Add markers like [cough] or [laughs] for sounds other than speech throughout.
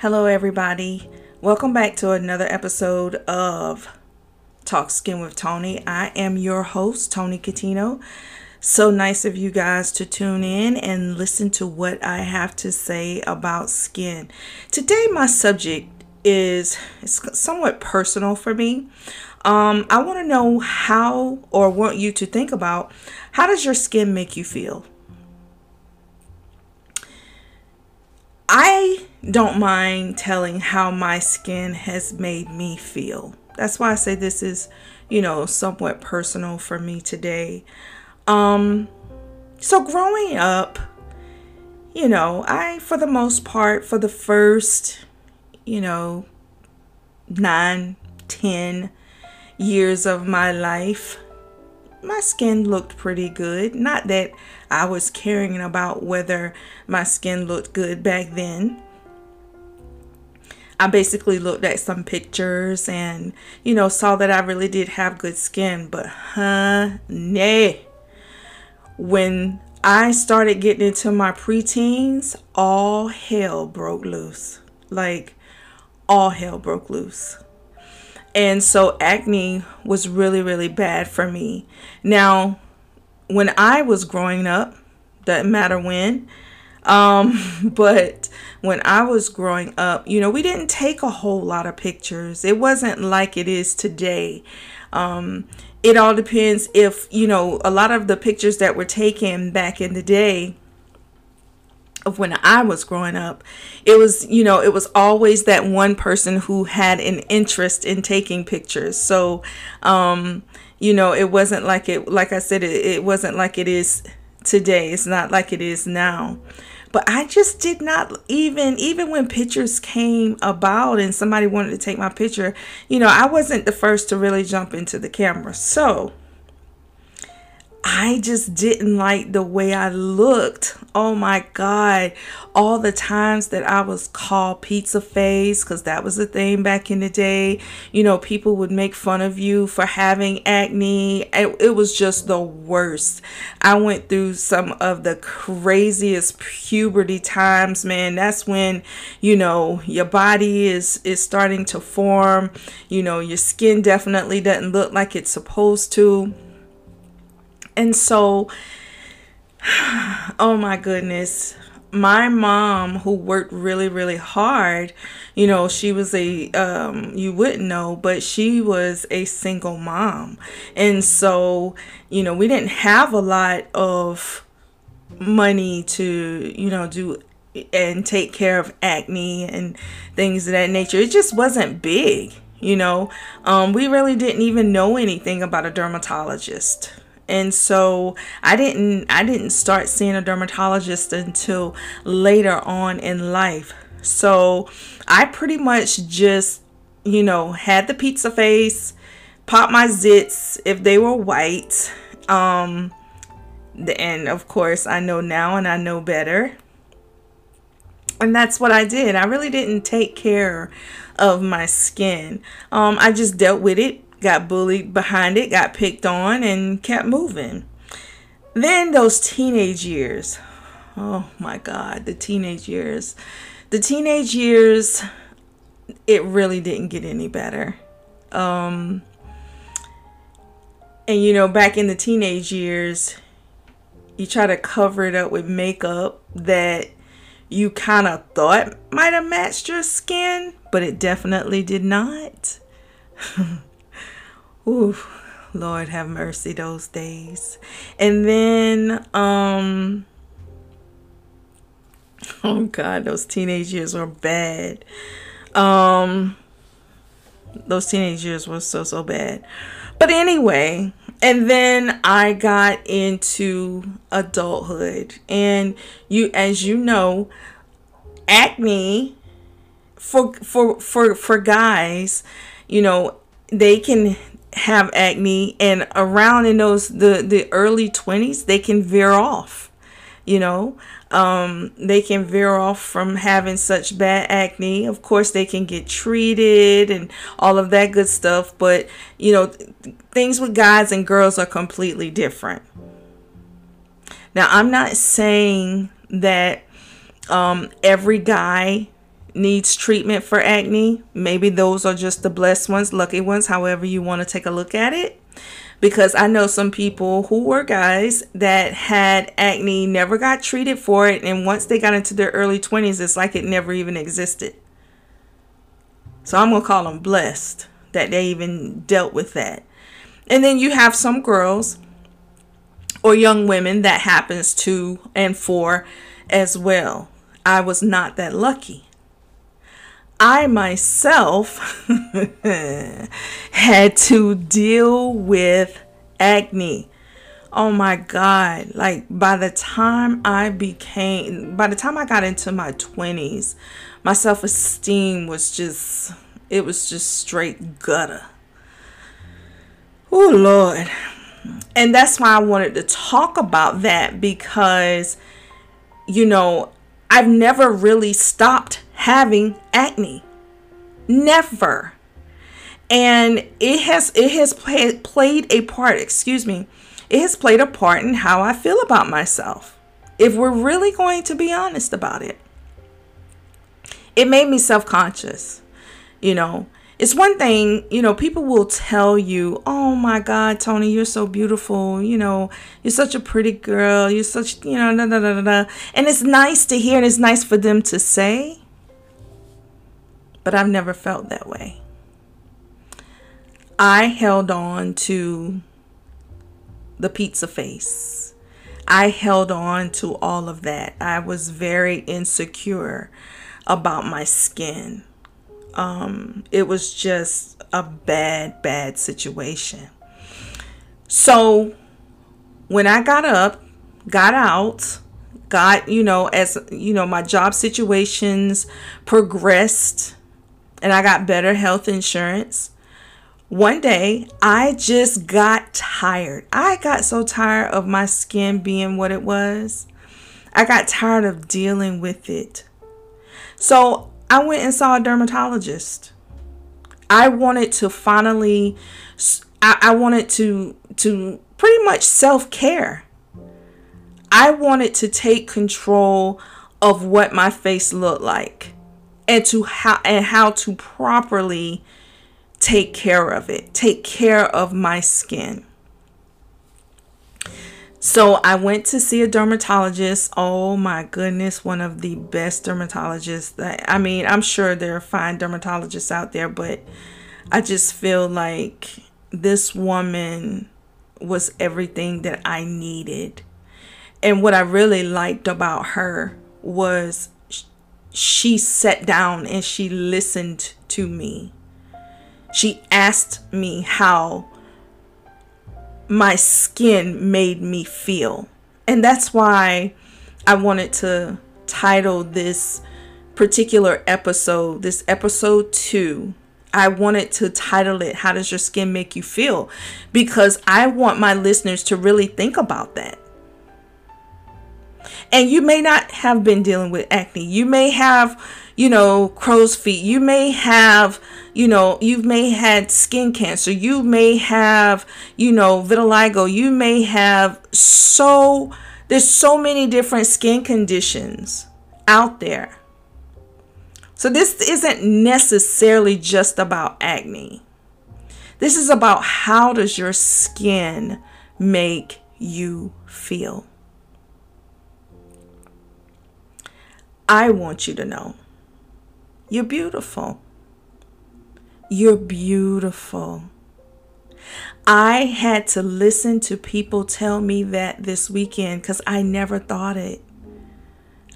Hello, everybody. Welcome back to another episode of Talk Skin with Toni. I am your host, Toni Cuttino. So nice of you guys to tune in and listen to what I have to say about skin. Today, my subject is somewhat personal for me. Um, I want to know how, or want you to think about how does your skin make you feel? I don't mind telling how my skin has made me feel. That's why I say this is, you know, somewhat personal for me today. Um so growing up, you know, I for the most part for the first, you know, nine, ten years of my life, my skin looked pretty good. Not that I was caring about whether my skin looked good back then. I basically looked at some pictures and, you know, saw that I really did have good skin. But, honey, when I started getting into my preteens, all hell broke loose. Like, all hell broke loose. And so acne was really, really bad for me. Now, when I was growing up, doesn't matter when, um, [laughs] but when I was growing up, you know, we didn't take a whole lot of pictures. It wasn't like it is today. Um, it all depends if, you know, a lot of the pictures that were taken back in the day of when I was growing up, it was, you know, it was always that one person who had an interest in taking pictures. So, um, you know, it wasn't like it, like I said, it, it wasn't like it is today. It's not like it is now. But I just did not even, even when pictures came about and somebody wanted to take my picture, you know, I wasn't the first to really jump into the camera. So, I just didn't like the way I looked. Oh my God. All the times that I was called pizza face, because that was a thing back in the day. You know, people would make fun of you for having acne. It, it was just the worst. I went through some of the craziest puberty times, man. That's when, you know, your body is, is starting to form. You know, your skin definitely doesn't look like it's supposed to and so, [sighs] oh my goodness, my mom who worked really really hard you know she was a um you wouldn't know but she was a single mom. And so you know we didn't have a lot of money to you know do and take care of acne and things of that nature. It just wasn't big you know? Um we really didn't even know anything about a dermatologist and so I didn't I didn't start seeing a dermatologist until later on in life. So I pretty much just you know had the pizza face, popped my zits if they were white. Um and of course I know now and I know better. And that's what I did. I really didn't take care of my skin. Um, I just dealt with it got bullied behind it, got picked on, and kept moving. Then those teenage years. Oh my God, the teenage years. The teenage years, it really didn't get any better. Um, and you know, back in the teenage years, you try to cover it up with makeup that you kind of thought might have matched your skin, but it definitely did not. [laughs] Ooh, Lord have mercy those days. And then, um, [laughs] oh God, those teenage years were bad. Um, those teenage years were so, so bad. But anyway, and then I got into adulthood. And you, as you know, acne for, for, for, for guys, you know, they can have acne and around in those the the early 20s they can veer off you know? Um, they can veer off from having such bad acne. Of course they can get treated and all of that good stuff but you know th- things with guys and girls are completely different. Now i'm not saying that um, every guy needs treatment for acne. Maybe those are just the blessed ones, lucky ones, however you want to take a look at it. Because I know some people who were guys that had acne, never got treated for it, and once they got into their early 20s, it's like it never even existed. So I'm going to call them blessed that they even dealt with that. And then you have some girls or young women that happens to and for as well. I was not that lucky. I myself [laughs] had to deal with acne. Oh my God. Like by the time I became, by the time I got into my 20s, my self esteem was just, it was just straight gutter. Oh Lord. And that's why I wanted to talk about that because, you know, I've never really stopped having acne. Never. And it has it has play, played a part, excuse me. It has played a part in how I feel about myself. If we're really going to be honest about it. It made me self-conscious. You know, it's one thing, you know, people will tell you, oh my God, Toni, you're so beautiful. You know, you're such a pretty girl. You're such, you know, da, da, da, da. And it's nice to hear and it's nice for them to say. But I've never felt that way. I held on to the pizza face. I held on to all of that. I was very insecure about my skin um, it was just a bad, bad situation. So when I got up, got out, got, you know, as, you know, my job situations progressed and I got better health insurance. One day, I just got tired. I got so tired of my skin being what it was. I got tired of dealing with it. So I went and saw a dermatologist. I wanted to finally I, wanted to to pretty much self-care. I wanted to take control of what my face looked like and to how and how to properly take care of it, take care of my skin. So I went to see a dermatologist. Oh my goodness, one of the best dermatologists. That, I mean, I'm sure there are fine dermatologists out there, but I just feel like this woman was everything that I needed. And what I really liked about her was she sat down and she listened to me. She asked me how my skin made me feel. And that's why I wanted to title this particular episode, this episode two. I wanted to title it, How Does Your Skin Make You Feel? Because I want my listeners to really think about that. And you may not have been dealing with acne. You may have you know, crow's feet. You may have, you know, you may had skin cancer. You may have, you know, vitiligo. You may have so there's so many different skin conditions out there. So this isn't necessarily just about acne. This is about how does your skin make you feel? I want you to know you're beautiful. You're beautiful. I had to listen to people tell me that this weekend because I never thought it.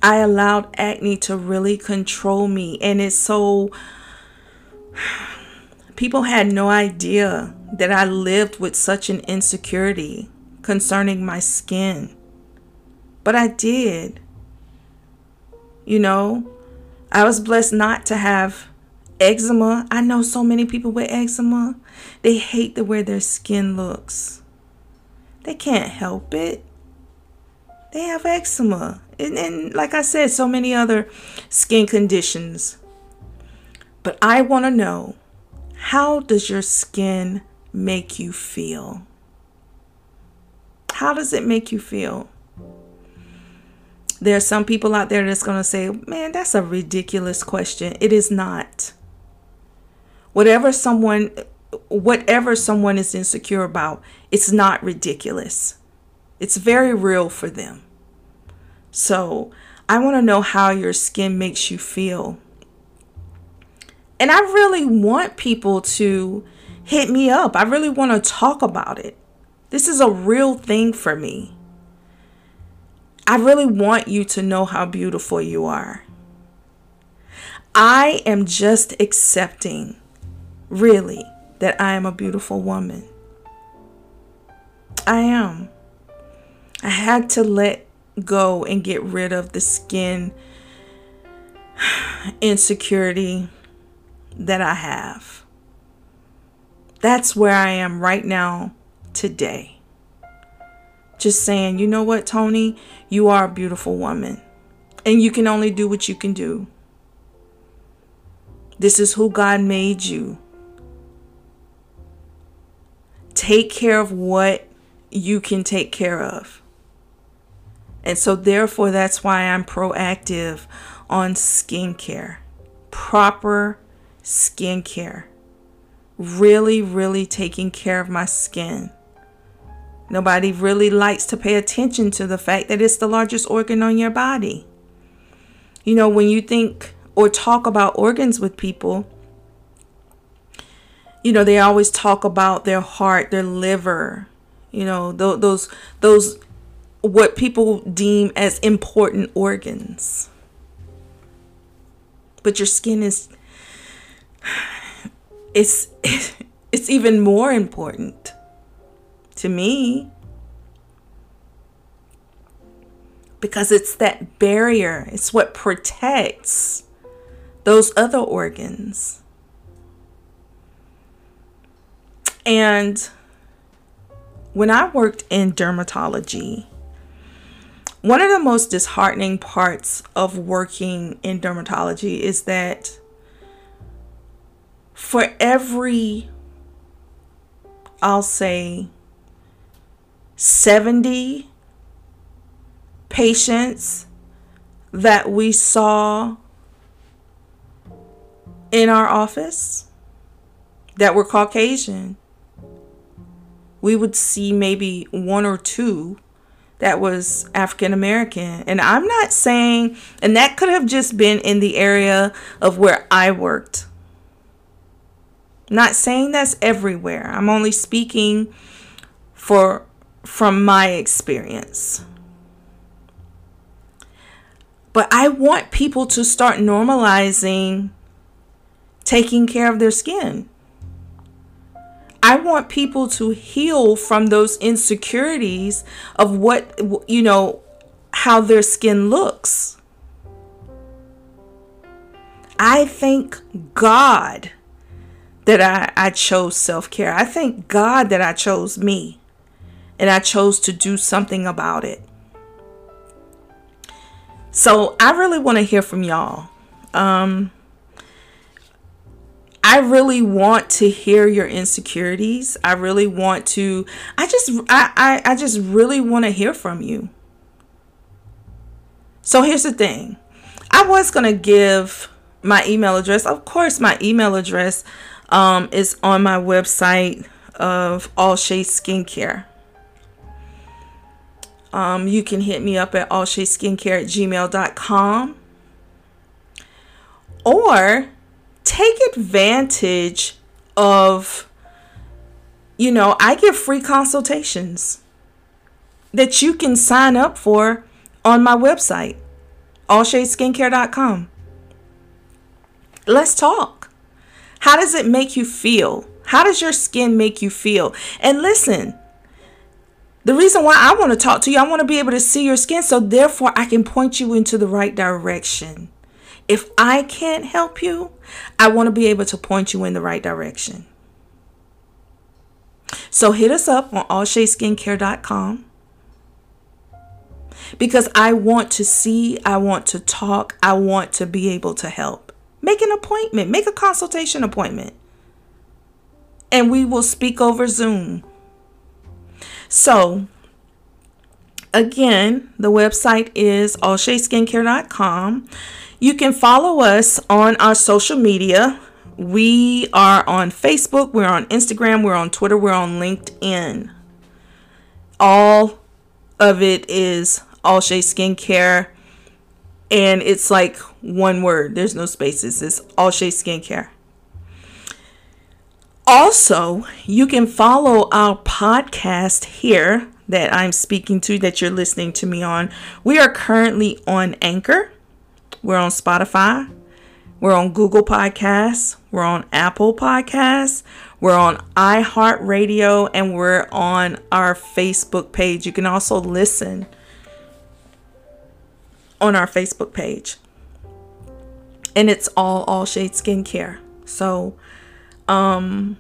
I allowed acne to really control me, and it's so. [sighs] People had no idea that I lived with such an insecurity concerning my skin. But I did. You know, I was blessed not to have eczema. I know so many people with eczema. They hate the way their skin looks. They can't help it. They have eczema. And, and like I said, so many other skin conditions. But I want to know how does your skin make you feel? How does it make you feel? There are some people out there that's going to say, man, that's a ridiculous question. It is not. Whatever someone whatever someone is insecure about, it's not ridiculous. It's very real for them. So, I want to know how your skin makes you feel. And I really want people to hit me up. I really want to talk about it. This is a real thing for me. I really want you to know how beautiful you are. I am just accepting, really, that I am a beautiful woman. I am. I had to let go and get rid of the skin [sighs] insecurity that I have. That's where I am right now, today. Just saying, you know what, Toni? You are a beautiful woman. And you can only do what you can do. This is who God made you. Take care of what you can take care of. And so, therefore, that's why I'm proactive on skincare, proper skincare. Really, really taking care of my skin. Nobody really likes to pay attention to the fact that it's the largest organ on your body. You know, when you think or talk about organs with people, you know, they always talk about their heart, their liver, you know, th- those those what people deem as important organs. But your skin is [sighs] it's [laughs] it's even more important to me because it's that barrier. It's what protects those other organs. And when I worked in dermatology, one of the most disheartening parts of working in dermatology is that for every, I'll say, 70 patients that we saw in our office that were Caucasian, we would see maybe one or two that was African American. And I'm not saying, and that could have just been in the area of where I worked. Not saying that's everywhere. I'm only speaking for from my experience. But I want people to start normalizing taking care of their skin. I want people to heal from those insecurities of what, you know, how their skin looks. I thank God that I, I chose self care. I thank God that I chose me and I chose to do something about it. So I really want to hear from y'all. Um, I really want to hear your insecurities. I really want to I just I I, I just really want to hear from you. So here's the thing. I was to give my email address. Of course, my email address um, is on my website of All Shades Skincare. Um, you can hit me up at allshadesskincare at gmail.com. Or take advantage of, you know, I give free consultations that you can sign up for on my website, allshadesskincare.com. Let's talk. How does it make you feel? How does your skin make you feel? And listen, the reason why I want to talk to you, I want to be able to see your skin so therefore I can point you into the right direction. If I can't help you, I want to be able to point you in the right direction. So hit us up on allshadesskincare.com because I want to see, I want to talk, I want to be able to help. Make an appointment, make a consultation appointment, and we will speak over Zoom. So, Again, the website is allshadesskincare.com. You can follow us on our social media. We are on Facebook, we're on Instagram, we're on Twitter, we're on LinkedIn. All of it is All Shades Skincare. And it's like one word. There's no spaces. It's All Shades Skincare. Also, you can follow our podcast here that I'm speaking to, that you're listening to me on. We are currently on Anchor, we're on Spotify, we're on Google Podcasts, we're on Apple Podcasts, we're on iHeartRadio, and we're on our Facebook page. You can also listen on our Facebook page. And it's all All Shade Skincare. So, um,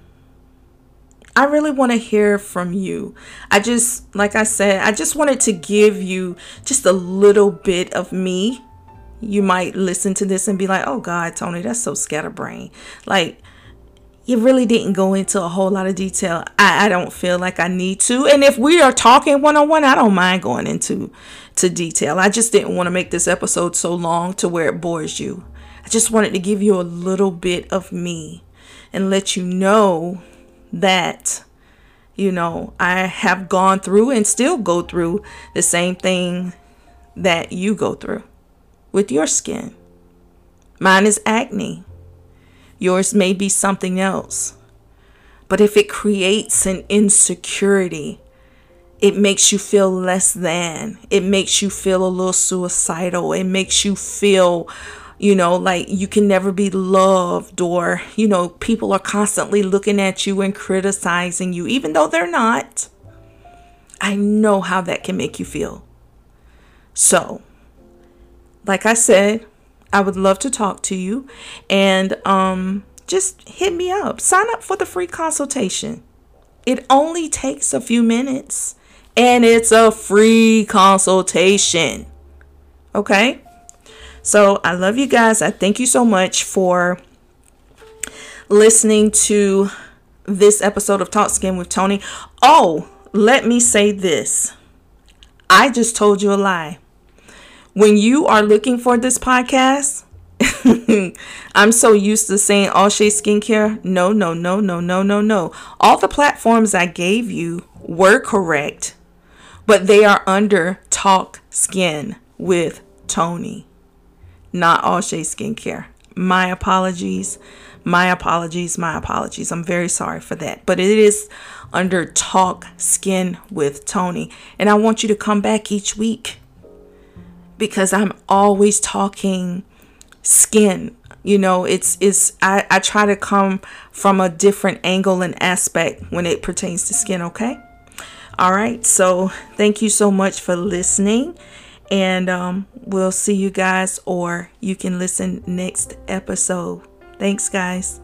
I really want to hear from you. I just, like I said, I just wanted to give you just a little bit of me. You might listen to this and be like, oh God, Toni, that's so scatterbrain. Like, you really didn't go into a whole lot of detail. I, I don't feel like I need to. And if we are talking one on one, I don't mind going into to detail. I just didn't want to make this episode so long to where it bores you. I just wanted to give you a little bit of me and let you know that you know I have gone through and still go through the same thing that you go through with your skin. Mine is acne. Yours may be something else. But if it creates an insecurity, it makes you feel less than. It makes you feel a little suicidal. It makes you feel you know, like you can never be loved, or, you know, people are constantly looking at you and criticizing you, even though they're not. I know how that can make you feel. So, like I said, I would love to talk to you and um, just hit me up. Sign up for the free consultation. It only takes a few minutes and it's a free consultation. Okay? So I love you guys. I thank you so much for listening to this episode of Talk Skin with Toni. Oh, let me say this. I just told you a lie. When you are looking for this podcast, [laughs] I'm so used to saying All Shade Skincare. No, no, no, no, no, no, no. All the platforms I gave you were correct, but they are under Talk Skin with Toni not All Shade Skincare. My apologies. My apologies. My apologies. I'm very sorry for that. But it is under Talk Skin with Toni. And I want you to come back each week because I'm always talking skin. You know, it's it's I, I try to come from a different angle and aspect when it pertains to skin, okay? All right. So thank you so much for listening. And um, we'll see you guys, or you can listen next episode. Thanks, guys.